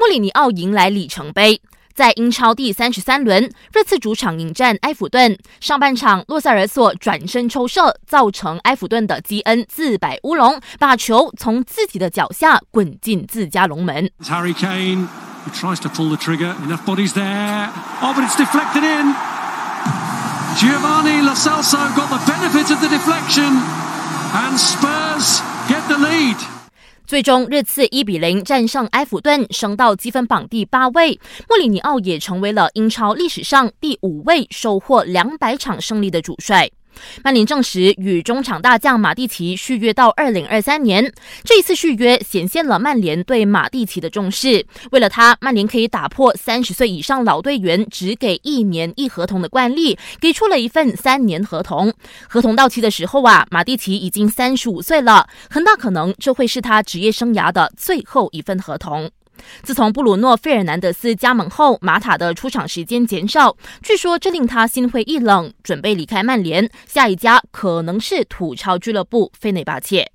穆里尼奥迎来里程碑。在英超第三十三轮，热刺主场迎战埃弗顿。上半场，洛塞尔索转身抽射，造成埃弗顿的基恩自摆乌龙，把球从自己的脚下滚进自家龙门。Harry Kane tries to pull the trigger. Enough bodies there. Oh, but it's deflected in. Giovanni Lo Celso got the benefit of the deflection, and Spurs get the lead. 最终，热刺一比零战胜埃弗顿，升到积分榜第八位。穆里尼奥也成为了英超历史上第五位收获两百场胜利的主帅。曼联证实与中场大将马蒂奇续约到二零二三年。这一次续约显现了曼联对马蒂奇的重视。为了他，曼联可以打破三十岁以上老队员只给一年一合同的惯例，给出了一份三年合同。合同到期的时候啊，马蒂奇已经三十五岁了，很大可能这会是他职业生涯的最后一份合同。自从布鲁诺·费尔南德斯加盟后，马塔的出场时间减少，据说这令他心灰意冷，准备离开曼联。下一家可能是土超俱乐部费内巴切。